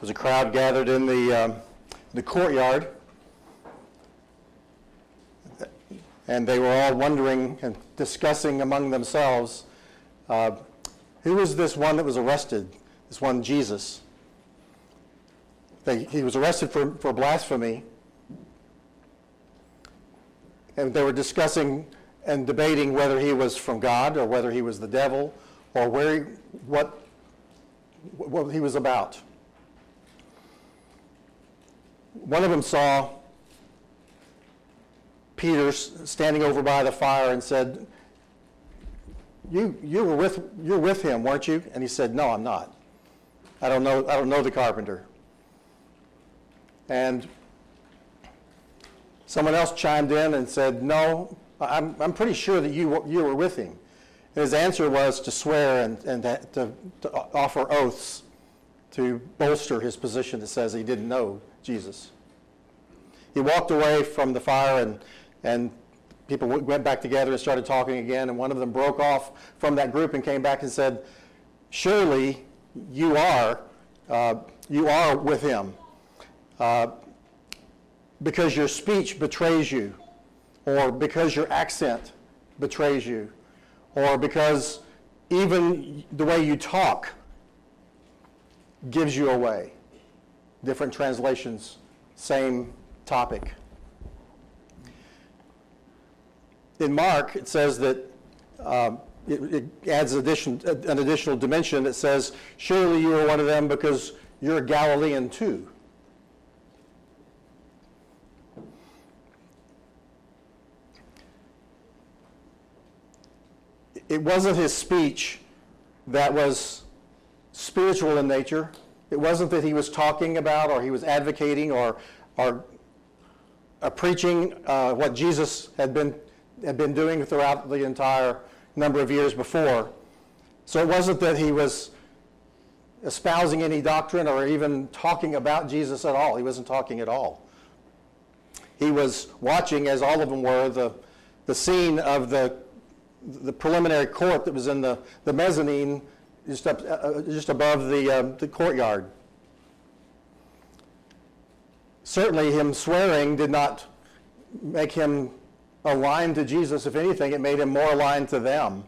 was a crowd gathered in the, um, the courtyard. And they were all wondering and discussing among themselves uh, who was this one that was arrested, this one Jesus? They, he was arrested for, for blasphemy. And they were discussing and debating whether he was from God or whether he was the devil or where he, what, what he was about. One of them saw Peter standing over by the fire and said, you, you were with, you're with him, weren't you? And he said, no, I'm not. I don't know, I don't know the carpenter. And someone else chimed in and said, no, I'm, I'm pretty sure that you, you were with him. And his answer was to swear and, and to, to offer oaths to bolster his position that says he didn't know Jesus. He walked away from the fire and, and people went back together and started talking again, and one of them broke off from that group and came back and said, surely you are, uh, you are with him uh, because your speech betrays you, or because your accent betrays you, or because even the way you talk gives you away. Different translations, same topic. In Mark, it says that um, it, it, adds addition, an additional dimension that says, Surely you are one of them because you're a Galilean too. It wasn't his speech that was spiritual in nature. It wasn't that he was talking about or he was advocating or, or uh, preaching uh, what Jesus had been, had been doing throughout the entire number of years before. So it wasn't that he was espousing any doctrine or even talking about Jesus at all. He wasn't talking at all. He was watching, as all of them were, the, the scene of the, the preliminary court that was in the, the mezzanine just, up, uh, uh just above the, uh, the courtyard certainly him swearing did not make him aligned to Jesus. If anything, it made him more aligned to them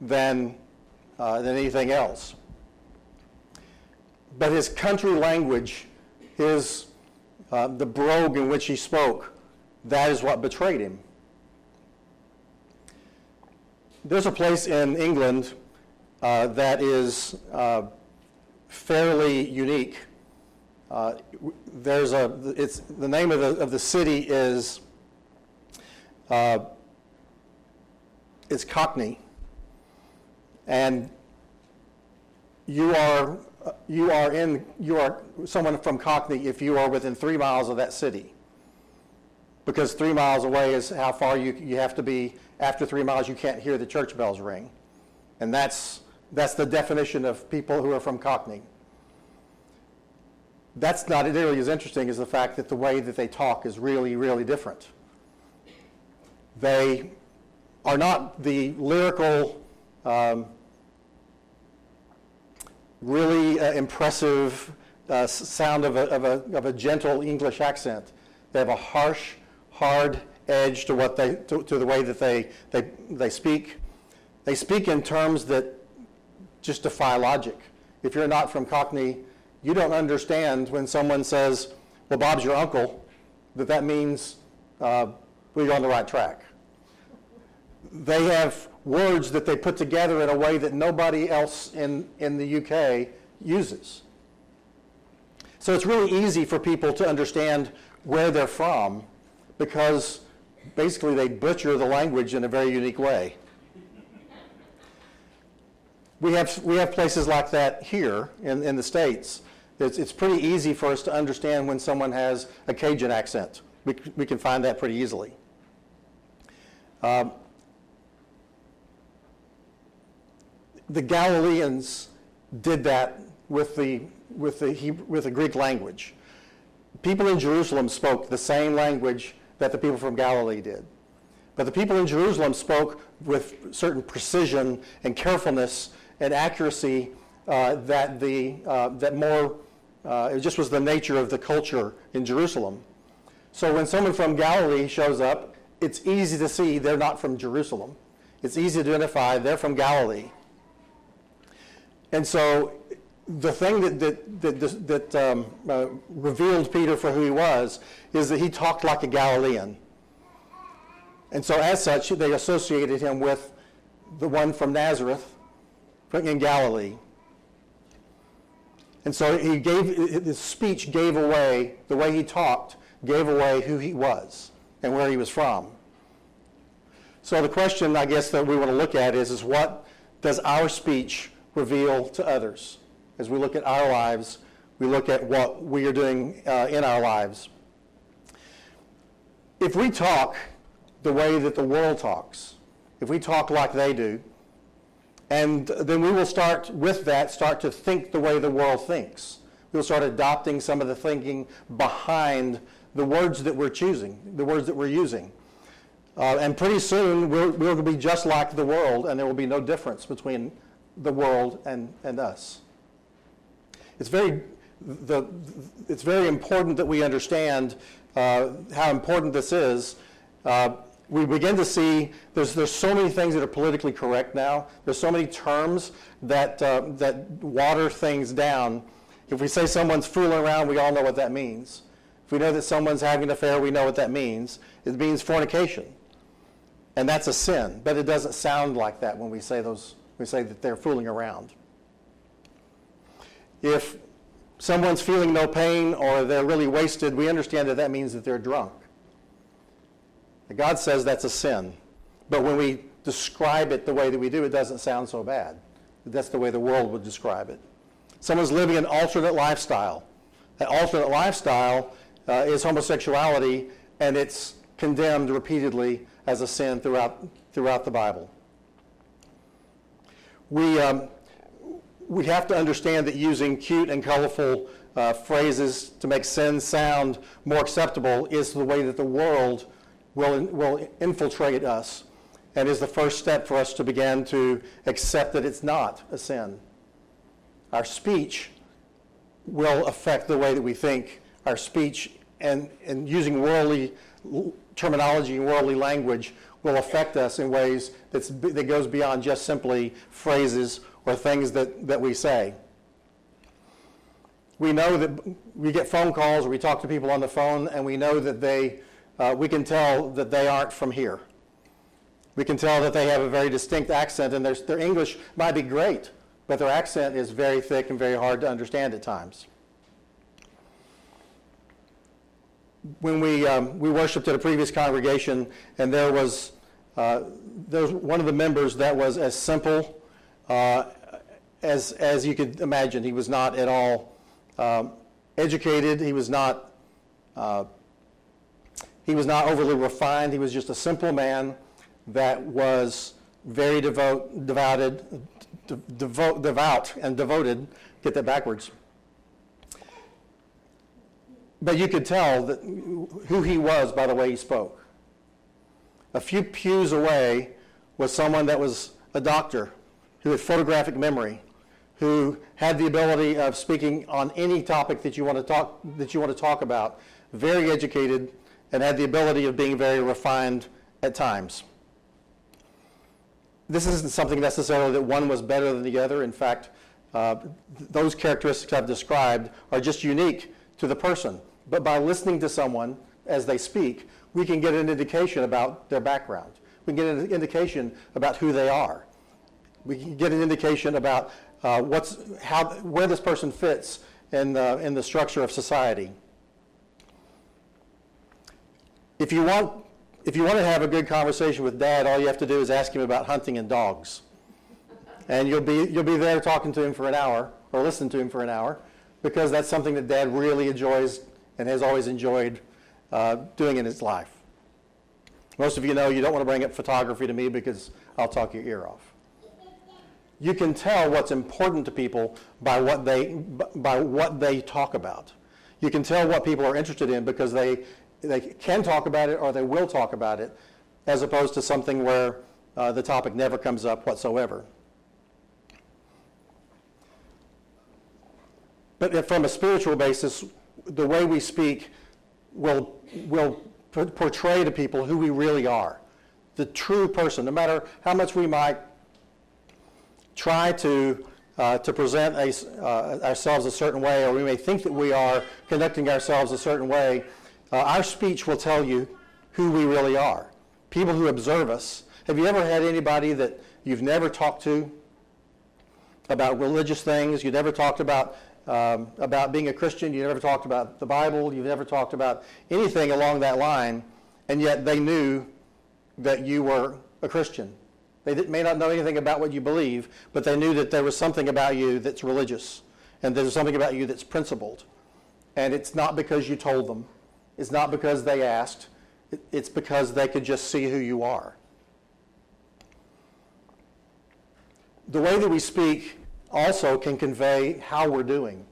than, uh, than anything else. But his country language, his, uh, the brogue in which he spoke, that is what betrayed him. There's a place in England uh, that is uh, fairly unique uh, there's a, it's, the name of the, of the city is, uh, it's Cockney. And you are, you are in, you are someone from Cockney if you are within three miles of that city. Because three miles away is how far you, you have to be. After three miles, you can't hear the church bells ring. And that's, that's the definition of people who are from Cockney that's not nearly as interesting as the fact that the way that they talk is really, really different. They are not the lyrical, um, really uh, impressive uh, sound of a, of, a, of a gentle English accent. They have a harsh, hard edge to what they to, to the way that they, they they speak. They speak in terms that just defy logic. If you're not from Cockney you don't understand when someone says, well, Bob's your uncle, that that means uh, we're on the right track. They have words that they put together in a way that nobody else in, in the UK uses. So it's really easy for people to understand where they're from because basically they butcher the language in a very unique way. We have, we have places like that here in, in the States it's, it's pretty easy for us to understand when someone has a Cajun accent. We, we can find that pretty easily. Um, the Galileans did that with the, with, the Hebrew, with the Greek language. People in Jerusalem spoke the same language that the people from Galilee did. But the people in Jerusalem spoke with certain precision and carefulness and accuracy uh, that, the, uh, that more Uh, it just was the nature of the culture in Jerusalem. So when someone from Galilee shows up, it's easy to see they're not from Jerusalem. It's easy to identify they're from Galilee. And so the thing that, that, that, that um, uh, revealed Peter for who he was is that he talked like a Galilean. And so, as such, they associated him with the one from Nazareth in Galilee. And so he gave his speech gave away the way he talked gave away who he was and where he was from. So the question I guess that we want to look at is, is what does our speech reveal to others? As we look at our lives, we look at what we are doing uh, in our lives. If we talk the way that the world talks, if we talk like they do, and then we will start with that, start to think the way the world thinks. We'll start adopting some of the thinking behind the words that we're choosing, the words that we're using. Uh, and pretty soon we'll, we'll be just like the world, and there will be no difference between the world and, and us. It's very, the, it's very important that we understand uh, how important this is. Uh, we begin to see there's, there's so many things that are politically correct now. There's so many terms that, uh, that water things down. If we say someone's fooling around, we all know what that means. If we know that someone's having an affair, we know what that means. It means fornication. And that's a sin, but it doesn't sound like that when we say those we say that they're fooling around. If someone's feeling no pain or they're really wasted, we understand that that means that they're drunk. God says that's a sin. But when we describe it the way that we do, it doesn't sound so bad. That's the way the world would describe it. Someone's living an alternate lifestyle. That alternate lifestyle uh, is homosexuality, and it's condemned repeatedly as a sin throughout, throughout the Bible. We, um, we have to understand that using cute and colorful uh, phrases to make sin sound more acceptable is the way that the world will, will infiltrate us and is the first step for us to begin to accept that it's not a sin. Our speech will affect the way that we think. Our speech and, and using worldly terminology and worldly language will affect us in ways that's, that goes beyond just simply phrases or things that, that we say. We know that we get phone calls or we talk to people on the phone and we know that they uh, we can tell that they aren't from here. We can tell that they have a very distinct accent, and their, their English might be great, but their accent is very thick and very hard to understand at times. When we, um, we worshiped at a previous congregation, and there was, uh, there was one of the members that was as simple uh, as, as you could imagine. He was not at all um, educated. He was not uh, he was not overly refined. He was just a simple man that was very devout, devoted, devout, devout and devoted. Get that backwards. But you could tell that who he was by the way he spoke. A few pews away was someone that was a doctor who had photographic memory, who had the ability of speaking on any topic that you want to talk that you want to talk about. Very educated, and had the ability of being very refined at times. This isn't something necessarily that one was better than the other. In fact, uh, those characteristics I've described are just unique to the person. But by listening to someone as they speak, we can get an indication about their background. We can get an indication about who they are. We can get an indication about uh, what's, how, where this person fits in the, in the structure of society if you want if you want to have a good conversation with dad, all you have to do is ask him about hunting and dogs. And you'll be you'll be there talking to him for an hour or listen to him for an hour because that's something that dad really enjoys and has always enjoyed uh, doing in his life. Most of you know you don't want to bring up photography to me because I'll talk your ear off. You can tell what's important to people by what they by what they talk about. You can tell what people are interested in because they they can talk about it or they will talk about it, as opposed to something where uh, the topic never comes up whatsoever. But from a spiritual basis, the way we speak will, will portray to people who we really are. The true person, no matter how much we might try to, uh, to present a, uh, ourselves a certain way, or we may think that we are conducting ourselves a certain way, uh, our speech will tell you who we really are. People who observe us. Have you ever had anybody that you've never talked to about religious things? You never talked about um, about being a Christian. You never talked about the Bible. You've never talked about anything along that line, and yet they knew that you were a Christian. They may not know anything about what you believe, but they knew that there was something about you that's religious, and there's something about you that's principled. And it's not because you told them. It's not because they asked. It's because they could just see who you are. The way that we speak also can convey how we're doing,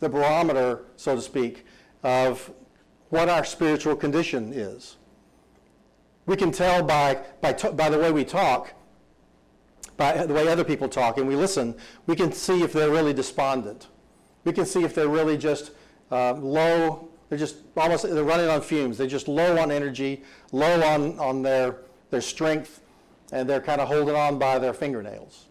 the barometer, so to speak, of what our spiritual condition is. We can tell by, by, by the way we talk, by the way other people talk, and we listen, we can see if they're really despondent. We can see if they're really just uh, low, they're just almost, they're running on fumes. They're just low on energy, low on, on their, their strength, and they're kind of holding on by their fingernails.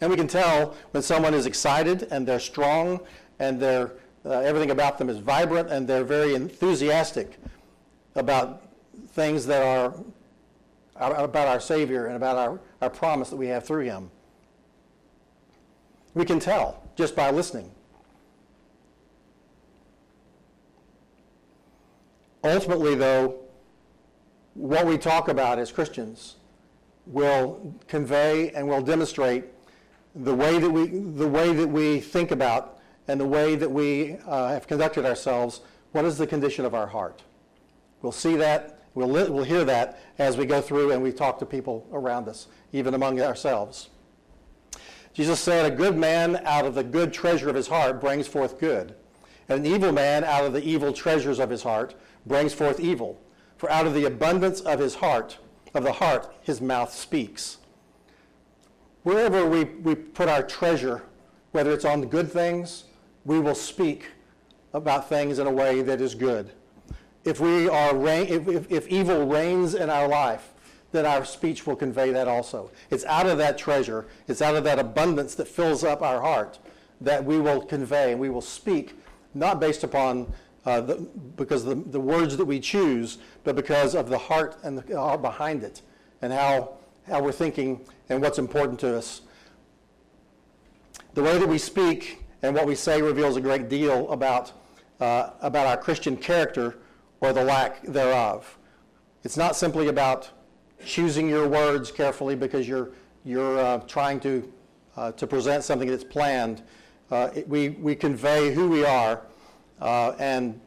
And we can tell when someone is excited and they're strong and they're, uh, everything about them is vibrant and they're very enthusiastic about things that are about our Savior and about our, our promise that we have through Him. We can tell just by listening. Ultimately, though, what we talk about as Christians will convey and will demonstrate the way that we, the way that we think about and the way that we uh, have conducted ourselves, what is the condition of our heart? We'll see that, we'll, li- we'll hear that as we go through and we talk to people around us, even among ourselves. Jesus said, A good man out of the good treasure of his heart brings forth good, and an evil man out of the evil treasures of his heart brings forth evil. For out of the abundance of his heart, of the heart, his mouth speaks. Wherever we, we put our treasure, whether it's on the good things, we will speak about things in a way that is good. If, we are if, if, if evil reigns in our life, then our speech will convey that also. It's out of that treasure, it's out of that abundance that fills up our heart that we will convey and we will speak, not based upon uh, the, because the, the words that we choose, but because of the heart and the heart behind it and how, how we're thinking and what's important to us. The way that we speak and what we say reveals a great deal about, uh, about our Christian character or the lack thereof. It's not simply about choosing your words carefully because you're, you're uh, trying to, uh, to present something that's planned. Uh, it, we, we convey who we are, uh, and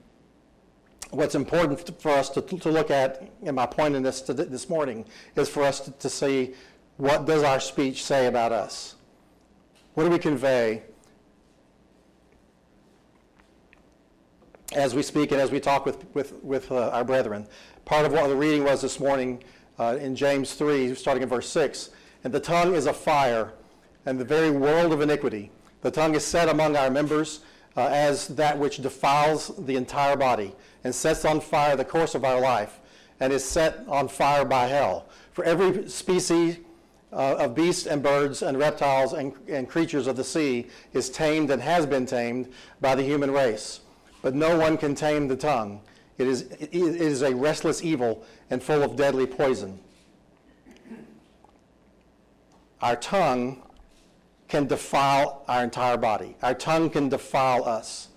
what's important for us to, to look at, and my point in this, this morning, is for us to, to see what does our speech say about us? What do we convey as we speak and as we talk with, with, with uh, our brethren? Part of what the reading was this morning uh, in James 3, starting in verse 6. And the tongue is a fire, and the very world of iniquity. The tongue is set among our members uh, as that which defiles the entire body and sets on fire the course of our life and is set on fire by hell. For every species uh, of beasts and birds and reptiles and, and creatures of the sea is tamed and has been tamed by the human race. But no one can tame the tongue. It is, it is a restless evil and full of deadly poison. Our tongue can defile our entire body. Our tongue can defile us.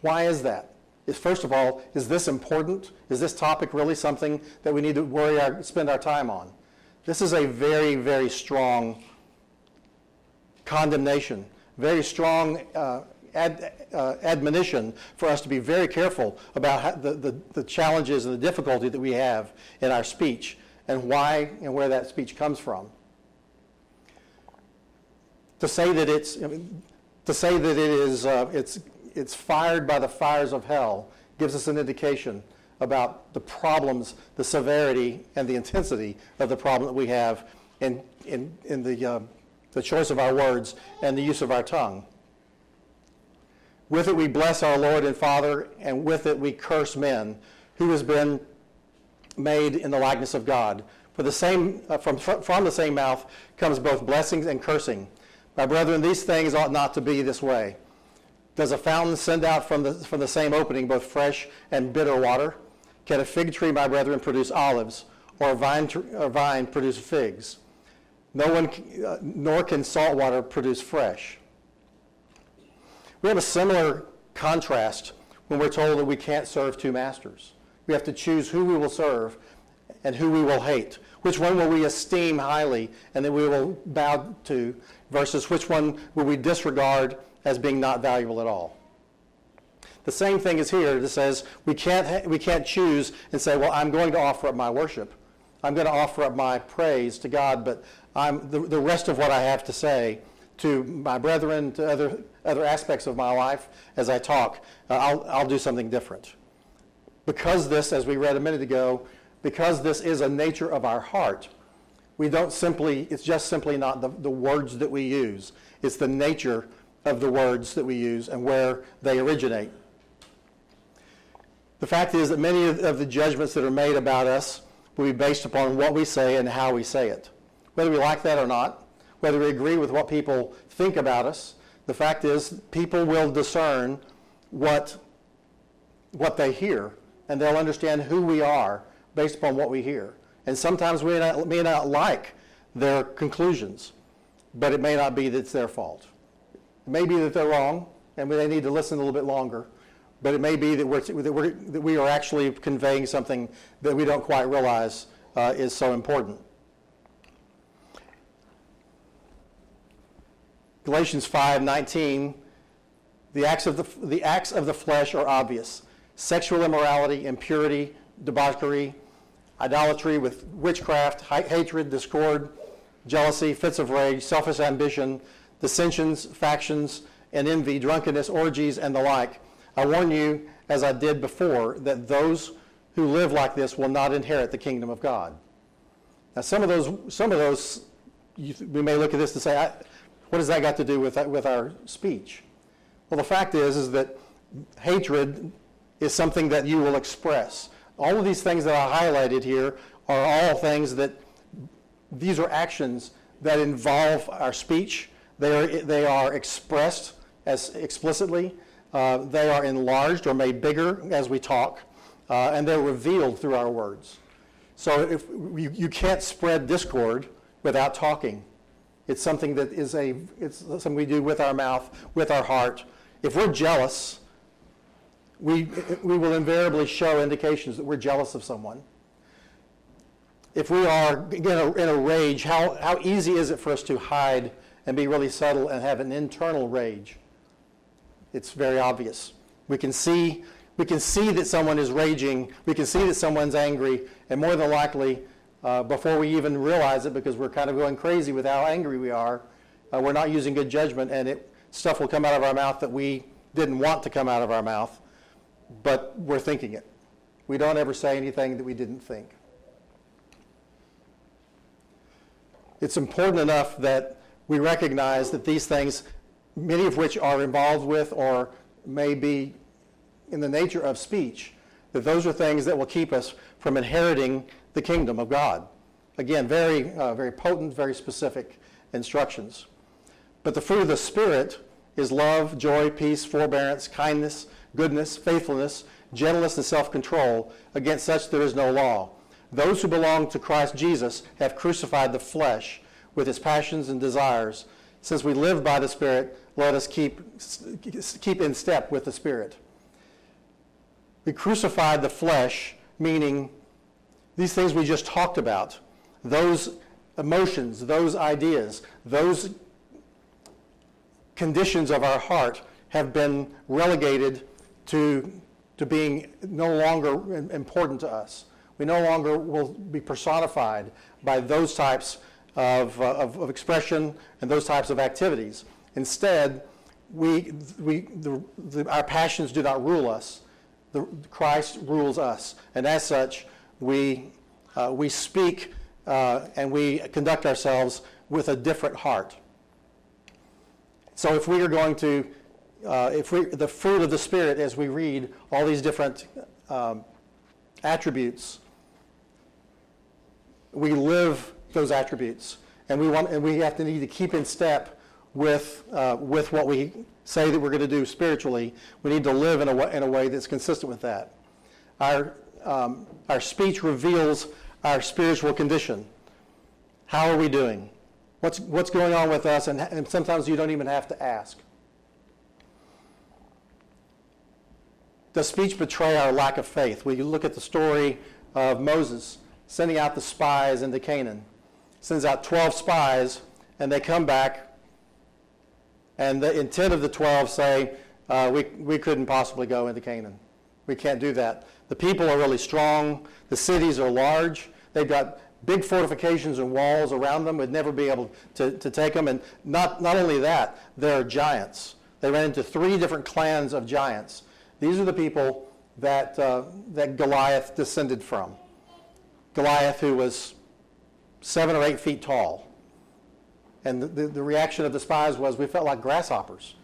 Why is that? First of all, is this important? Is this topic really something that we need to worry our, spend our time on? This is a very, very strong condemnation, very strong uh, ad, uh, admonition for us to be very careful about the, the, the challenges and the difficulty that we have in our speech and why and where that speech comes from. To say that it's, to say that it is, uh, it's, it's fired by the fires of hell gives us an indication about the problems, the severity, and the intensity of the problem that we have in, in, in the, uh, the choice of our words and the use of our tongue. With it we bless our Lord and Father, and with it we curse men, who has been made in the likeness of God. For the same, uh, from, from the same mouth comes both blessings and cursing. My brethren, these things ought not to be this way. Does a fountain send out from the, from the same opening both fresh and bitter water? Can a fig tree, my brethren, produce olives, or a vine, a vine produce figs? No one, uh, nor can salt water produce fresh. We have a similar contrast when we're told that we can't serve two masters. We have to choose who we will serve and who we will hate. Which one will we esteem highly and that we will bow to versus which one will we disregard as being not valuable at all. The same thing is here. It says we can't, we can't choose and say, well, I'm going to offer up my worship. I'm going to offer up my praise to God, but I'm, the, the rest of what I have to say to my brethren, to other, other aspects of my life as I talk, uh, I'll, I'll do something different. Because this, as we read a minute ago, because this is a nature of our heart, we don't simply, it's just simply not the, the words that we use. It's the nature of the words that we use and where they originate. The fact is that many of the judgments that are made about us will be based upon what we say and how we say it. Whether we like that or not, whether we agree with what people think about us, the fact is people will discern what, what they hear and they'll understand who we are based upon what we hear. And sometimes we may not, may not like their conclusions, but it may not be that it's their fault. It may be that they're wrong, and they need to listen a little bit longer, but it may be that, we're, that, we're, that we are actually conveying something that we don't quite realize uh, is so important. Galatians 5:19, the acts of the, the acts of the flesh are obvious: sexual immorality, impurity, debauchery, idolatry with witchcraft, hatred, discord, jealousy, fits of rage, selfish ambition, dissensions, factions, and envy, drunkenness, orgies, and the like. I warn you, as I did before, that those who live like this will not inherit the kingdom of God. Now, some of those, some of those, you, we may look at this and say, what does that got to do with, with our speech? Well, the fact is, is that hatred is something that you will express. All of these things that I highlighted here are all things that, these are actions that involve our speech. They are, they are expressed as explicitly. Uh, they are enlarged or made bigger as we talk. Uh, and they're revealed through our words. So if you, you can't spread discord without talking. It's something that is a, it's something we do with our mouth, with our heart. If we're jealous, we, we will invariably show indications that we're jealous of someone. If we are in a, in a rage, how, how easy is it for us to hide and be really subtle and have an internal rage? It's very obvious. We can see we can see that someone is raging. We can see that someone's angry, and more than likely, uh, before we even realize it, because we're kind of going crazy with how angry we are, uh, we're not using good judgment, and it, stuff will come out of our mouth that we didn't want to come out of our mouth but we're thinking it. We don't ever say anything that we didn't think. It's important enough that we recognize that these things, many of which are involved with or may be in the nature of speech, that those are things that will keep us from inheriting the kingdom of God. Again, very, uh, very potent, very specific instructions. But the fruit of the Spirit is love, joy, peace, forbearance, kindness, goodness, faithfulness, gentleness, and self-control. Against such there is no law. Those who belong to Christ Jesus have crucified the flesh with its passions and desires. Since we live by the Spirit, let us keep, keep in step with the Spirit. We crucified the flesh, meaning these things we just talked about, those emotions, those ideas, those conditions of our heart have been relegated to, to being no longer important to us. We no longer will be personified by those types of, uh, of, of, expression and those types of activities. Instead, we, we, the, the, our passions do not rule us. The, Christ rules us. And as such, we, uh, we speak uh, and we conduct ourselves with a different heart. So if we are going to uh, if we, the fruit of the Spirit, as we read all these different um, attributes, we live those attributes, and we want, and we have to need to keep in step with uh, with what we say that we're going to do spiritually. We need to live in a way, in a way that's consistent with that. Our um, our speech reveals our spiritual condition. How are we doing? What's what's going on with us? And, and sometimes you don't even have to ask. Does speech betray our lack of faith? We look at the story of Moses sending out the spies into Canaan. Sends out 12 spies, and they come back, and the intent of the 12 say, uh, we, we couldn't possibly go into Canaan. We can't do that. The people are really strong. The cities are large. They've got big fortifications and walls around them. We'd never be able to, to take them. And not, not only that, they're giants. They ran into three different clans of giants. These are the people that, uh, that Goliath descended from. Goliath, who was seven or eight feet tall. And the, the, the reaction of the spies was, we felt like grasshoppers.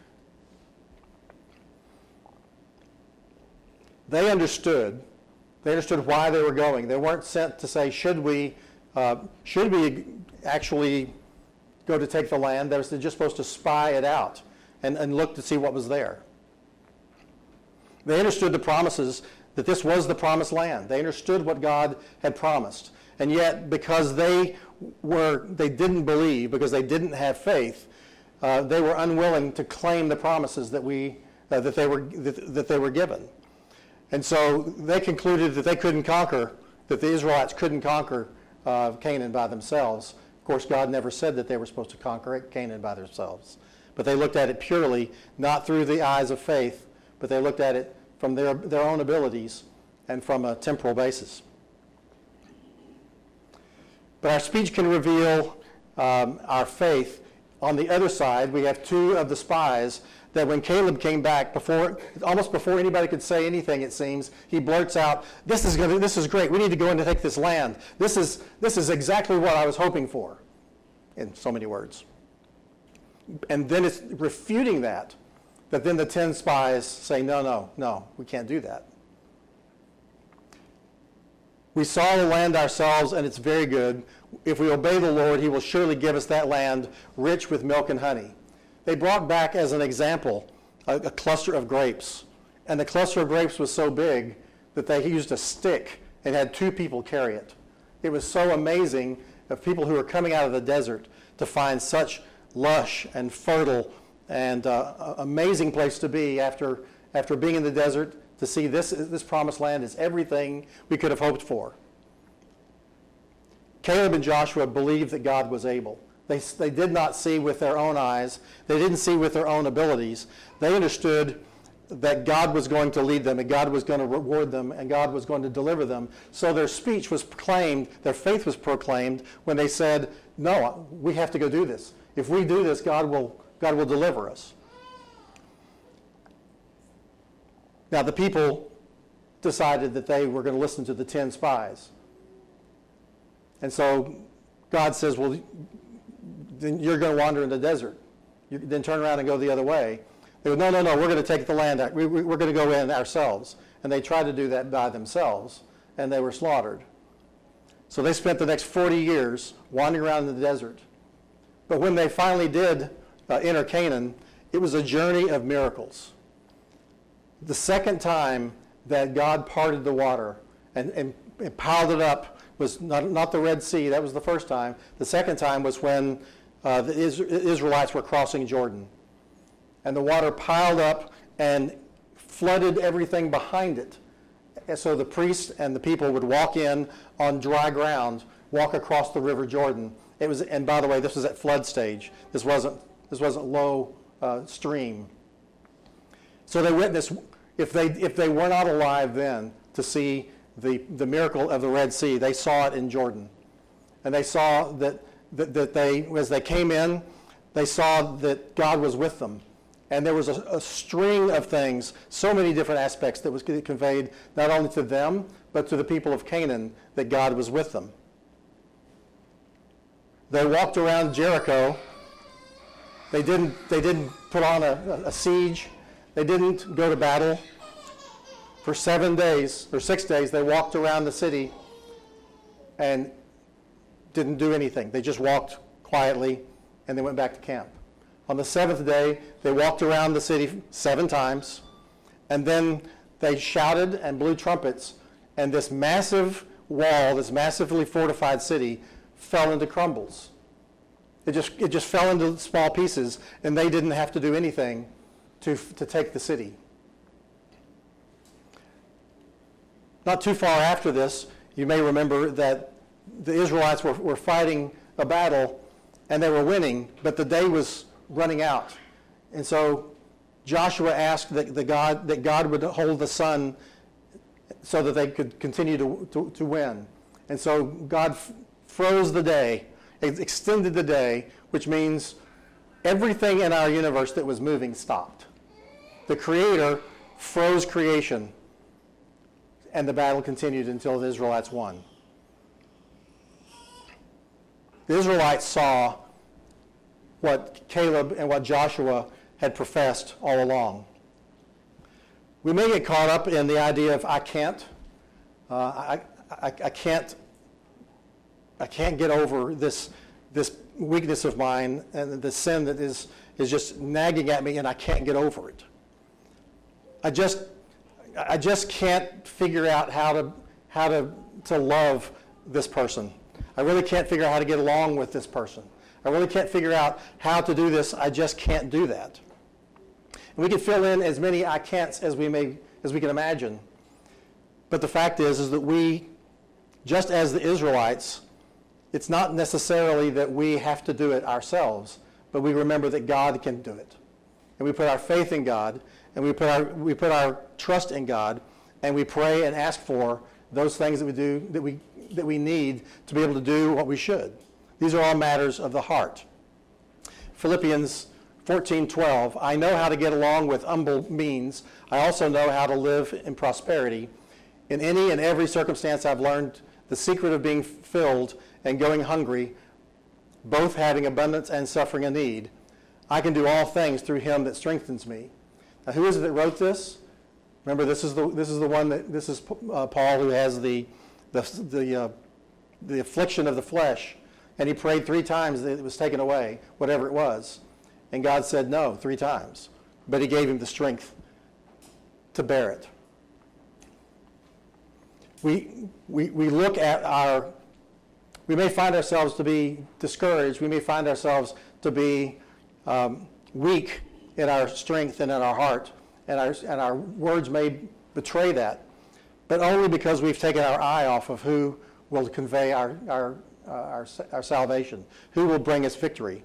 They understood. They understood why they were going. They weren't sent to say, should we, uh, should we actually go to take the land? They were just supposed to spy it out and, and look to see what was there. They understood the promises that this was the promised land. They understood what God had promised. And yet, because they were, they didn't believe, because they didn't have faith, uh, they were unwilling to claim the promises that, we, uh, that, they were, that, that they were given. And so they concluded that they couldn't conquer, that the Israelites couldn't conquer uh, Canaan by themselves. Of course, God never said that they were supposed to conquer Canaan by themselves. But they looked at it purely, not through the eyes of faith, but they looked at it from their, their own abilities and from a temporal basis. But our speech can reveal um, our faith. On the other side, we have two of the spies that when Caleb came back, before almost before anybody could say anything, it seems, he blurts out, "This is going this is great. We need to go in and take this land. This is this is exactly what I was hoping for." In so many words. And then it's refuting that that then the 10 spies say, no, no, no, we can't do that. We saw the land ourselves, and it's very good. If we obey the Lord, he will surely give us that land rich with milk and honey. They brought back as an example a, a cluster of grapes. And the cluster of grapes was so big that they used a stick and had two people carry it. It was so amazing of people who were coming out of the desert to find such lush and fertile and uh, amazing place to be after, after being in the desert to see this, this promised land is everything we could have hoped for. Caleb and Joshua believed that God was able. They, they did not see with their own eyes. They didn't see with their own abilities. They understood that God was going to lead them and God was going to reward them and God was going to deliver them. So their speech was proclaimed, their faith was proclaimed when they said, no, we have to go do this. If we do this, God will God will deliver us. Now, the people decided that they were going to listen to the 10 spies. And so God says, well, then you're going to wander in the desert. You then turn around and go the other way. They go, no, no, no, we're going to take the land. We, we, we're going to go in ourselves. And they tried to do that by themselves, and they were slaughtered. So they spent the next 40 years wandering around in the desert. But when they finally did uh, enter Canaan, it was a journey of miracles. The second time that God parted the water and, and, and piled it up was not, not the Red Sea, that was the first time. The second time was when uh, the Israelites were crossing Jordan. And the water piled up and flooded everything behind it. And so the priests and the people would walk in on dry ground, walk across the River Jordan. It was, and by the way, this was at flood stage. This wasn't this wasn't low uh, stream. So they witnessed, if they, if they were not alive then to see the, the miracle of the Red Sea, they saw it in Jordan. And they saw that, that, that they, as they came in, they saw that God was with them. And there was a, a, string of things, so many different aspects that was conveyed not only to them, but to the people of Canaan, that God was with them. They walked around Jericho they didn't, they didn't put on a, a siege. They didn't go to battle. For seven days, or six days, they walked around the city and didn't do anything. They just walked quietly and they went back to camp. On the seventh day, they walked around the city seven times, and then they shouted and blew trumpets, and this massive wall, this massively fortified city, fell into crumbles. It just, it just fell into small pieces, and they didn't have to do anything to, to take the city. Not too far after this, you may remember that the Israelites were, were fighting a battle and they were winning, but the day was running out. And so Joshua asked that, the God, that God would hold the sun so that they could continue to, to, to win. And so God f- froze the day, extended the day, which means everything in our universe that was moving stopped. The Creator froze creation, and the battle continued until the Israelites won. The Israelites saw what Caleb and what Joshua had professed all along. We may get caught up in the idea of I can't, uh, I, I, I can't, I can't get over this, this weakness of mine and the sin that is, is just nagging at me and I can't get over it. I just, I just can't figure out how to, how to, to love this person. I really can't figure out how to get along with this person. I really can't figure out how to do this. I just can't do that. And we can fill in as many I can'ts as we may as we can imagine. But the fact is, is that we, just as the Israelites, it's not necessarily that we have to do it ourselves, but we remember that God can do it. And we put our faith in God, and we put our, we put our trust in God, and we pray and ask for those things that we do, that we, that we need to be able to do what we should. These are all matters of the heart. Philippians 14:12 I know how to get along with humble means. I also know how to live in prosperity. In any and every circumstance I've learned the secret of being filled and going hungry, both having abundance and suffering a need. I can do all things through him that strengthens me. Now who is it that wrote this? Remember this is the this is the one that this is uh, Paul who has the the the, uh, the affliction of the flesh and he prayed three times that it was taken away, whatever it was. And God said no three times. But he gave him the strength to bear it. We, we, we look at our, we may find ourselves to be discouraged. We may find ourselves to be um, weak in our strength and in our heart. And our, and our words may betray that. But only because we've taken our eye off of who will convey our, our uh, our, our salvation? Who will bring us victory?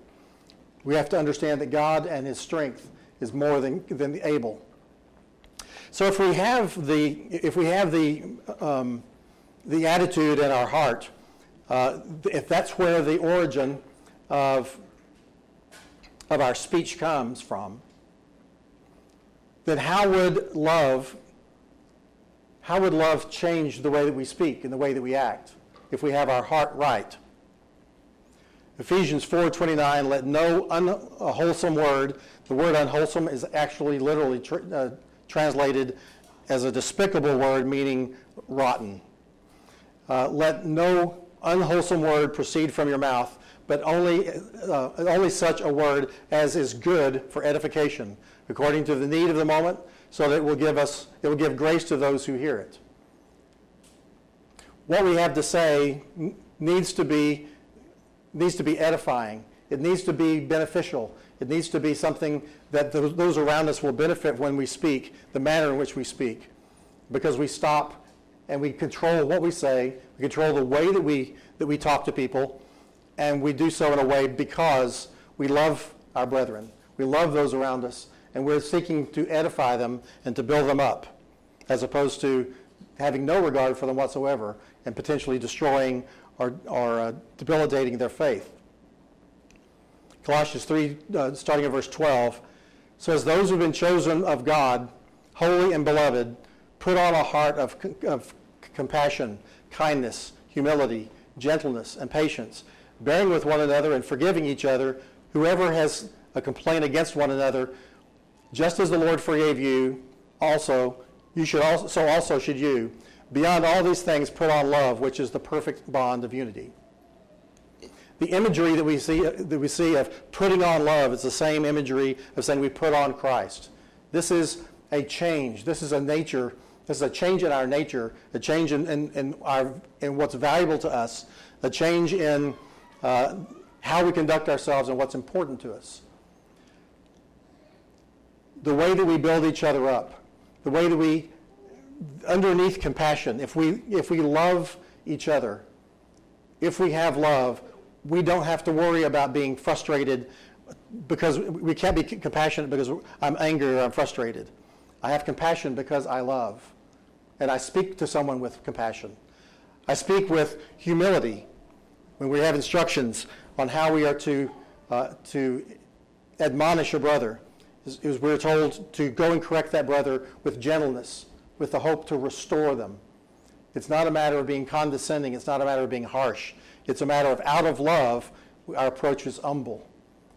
We have to understand that God and his strength is more than, than able. So if we have the, if we have the, um, the attitude in our heart, uh, if that's where the origin of, of our speech comes from, then how would love, how would love change the way that we speak and the way that we act? if we have our heart right. Ephesians 4:29 let no unwholesome word the word unwholesome is actually literally tr- uh, translated as a despicable word meaning rotten. Uh, let no unwholesome word proceed from your mouth, but only, uh, only such a word as is good for edification, according to the need of the moment, so that it will give us, it will give grace to those who hear it what we have to say needs to be needs to be edifying. It needs to be beneficial. It needs to be something that those around us will benefit when we speak, the manner in which we speak, because we stop and we control what we say. We control the way that we that we talk to people, and we do so in a way because we love our brethren. We love those around us, and we're seeking to edify them and to build them up, as opposed to having no regard for them whatsoever and potentially destroying or, or uh, debilitating their faith. Colossians 3, uh, starting at verse 12, says, Those who've been chosen of God, holy and beloved, put on a heart of, of compassion, kindness, humility, gentleness, and patience, bearing with one another and forgiving each other. Whoever has a complaint against one another, Just as the Lord forgave you, also, you should also, so also should you. Beyond all these things, put on love, which is the perfect bond of unity. The imagery that we see, that we see of putting on love is the same imagery of saying we put on Christ. This is a change. This is a nature. This is a change in our nature, a change in, in, in, our, in what's valuable to us, a change in uh, how we conduct ourselves and what's important to us. The way that we build each other up, the way that we, underneath compassion, if we, if we love each other, if we have love, we don't have to worry about being frustrated because we can't be compassionate because I'm angry or I'm frustrated. I have compassion because I love. And I speak to someone with compassion. I speak with humility when we have instructions on how we are to, uh, to admonish a brother. Is we're told to go and correct that brother with gentleness, with the hope to restore them. It's not a matter of being condescending. It's not a matter of being harsh. It's a matter of out of love, our approach is humble.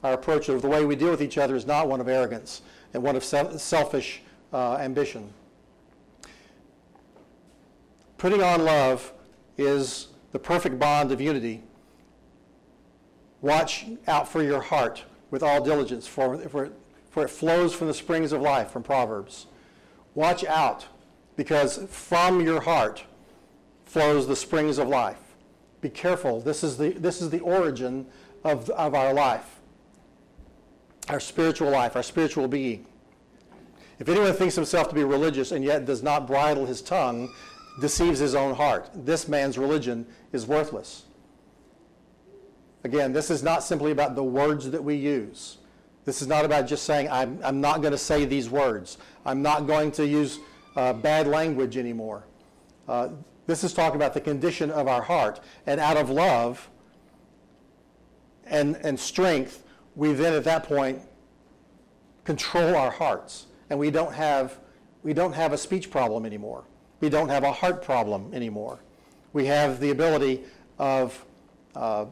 Our approach of the way we deal with each other is not one of arrogance and one of selfish uh, ambition. Putting on love is the perfect bond of unity. Watch out for your heart with all diligence, for, for, for it flows from the springs of life, from Proverbs. Watch out, because from your heart flows the springs of life be careful. This is the, this is the origin of, of our life, our spiritual life, our spiritual being. If anyone thinks himself to be religious and yet does not bridle his tongue, deceives his own heart. This man's religion is worthless. Again, this is not simply about the words that we use. This is not about just saying, I'm, I'm not going to say these words. I'm not going to use uh, bad language anymore. Uh, this is talking about the condition of our heart. And out of love and, and strength, we then at that point control our hearts. And we don't have, we don't have a speech problem anymore. We don't have a heart problem anymore. We have the ability of, uh,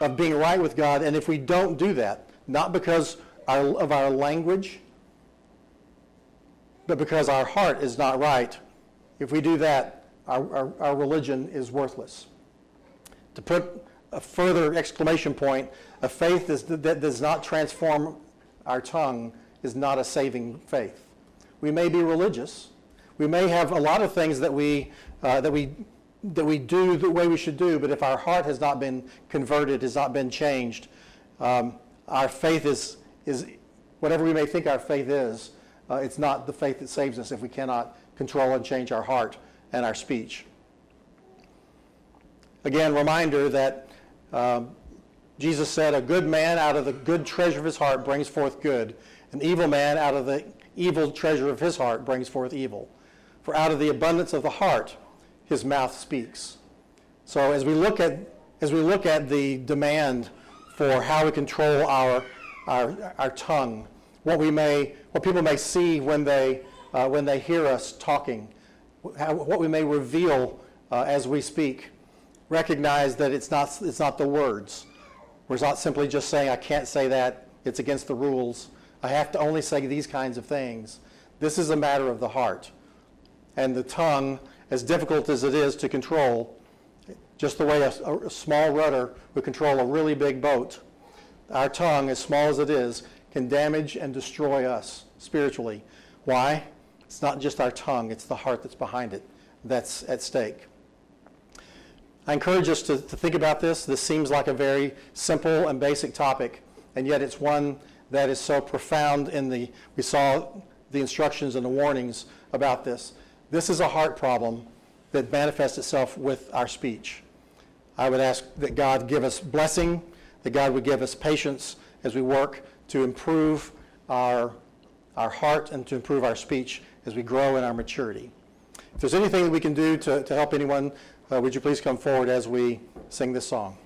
of being right with God. And if we don't do that, not because our, of our language, but because our heart is not right, if we do that, our, our, our religion is worthless. To put a further exclamation point, a faith that does not transform our tongue is not a saving faith. We may be religious. We may have a lot of things that we, uh, that we, that we do the way we should do, but if our heart has not been converted, has not been changed, um, our faith is, is, whatever we may think our faith is, uh, it's not the faith that saves us if we cannot control and change our heart and our speech. Again, reminder that um, Jesus said, A good man out of the good treasure of his heart brings forth good. An evil man out of the evil treasure of his heart brings forth evil. For out of the abundance of the heart, his mouth speaks. So as we look at, as we look at the demand for how we control our, our, our tongue, what, we may, what people may see when they, uh, when they hear us talking, how, what we may reveal uh, as we speak. Recognize that it's not, it's not the words. We're not simply just saying, I can't say that, it's against the rules. I have to only say these kinds of things. This is a matter of the heart. And the tongue, as difficult as it is to control, just the way a, a small rudder would control a really big boat, our tongue, as small as it is, can damage and destroy us spiritually. Why? It's not just our tongue, it's the heart that's behind it that's at stake. I encourage us to, to think about this. This seems like a very simple and basic topic, and yet it's one that is so profound in the, we saw the instructions and the warnings about this. This is a heart problem that manifests itself with our speech. I would ask that God give us blessing, that God would give us patience as we work to improve our, our heart and to improve our speech as we grow in our maturity. If there's anything that we can do to, to help anyone, uh, would you please come forward as we sing this song?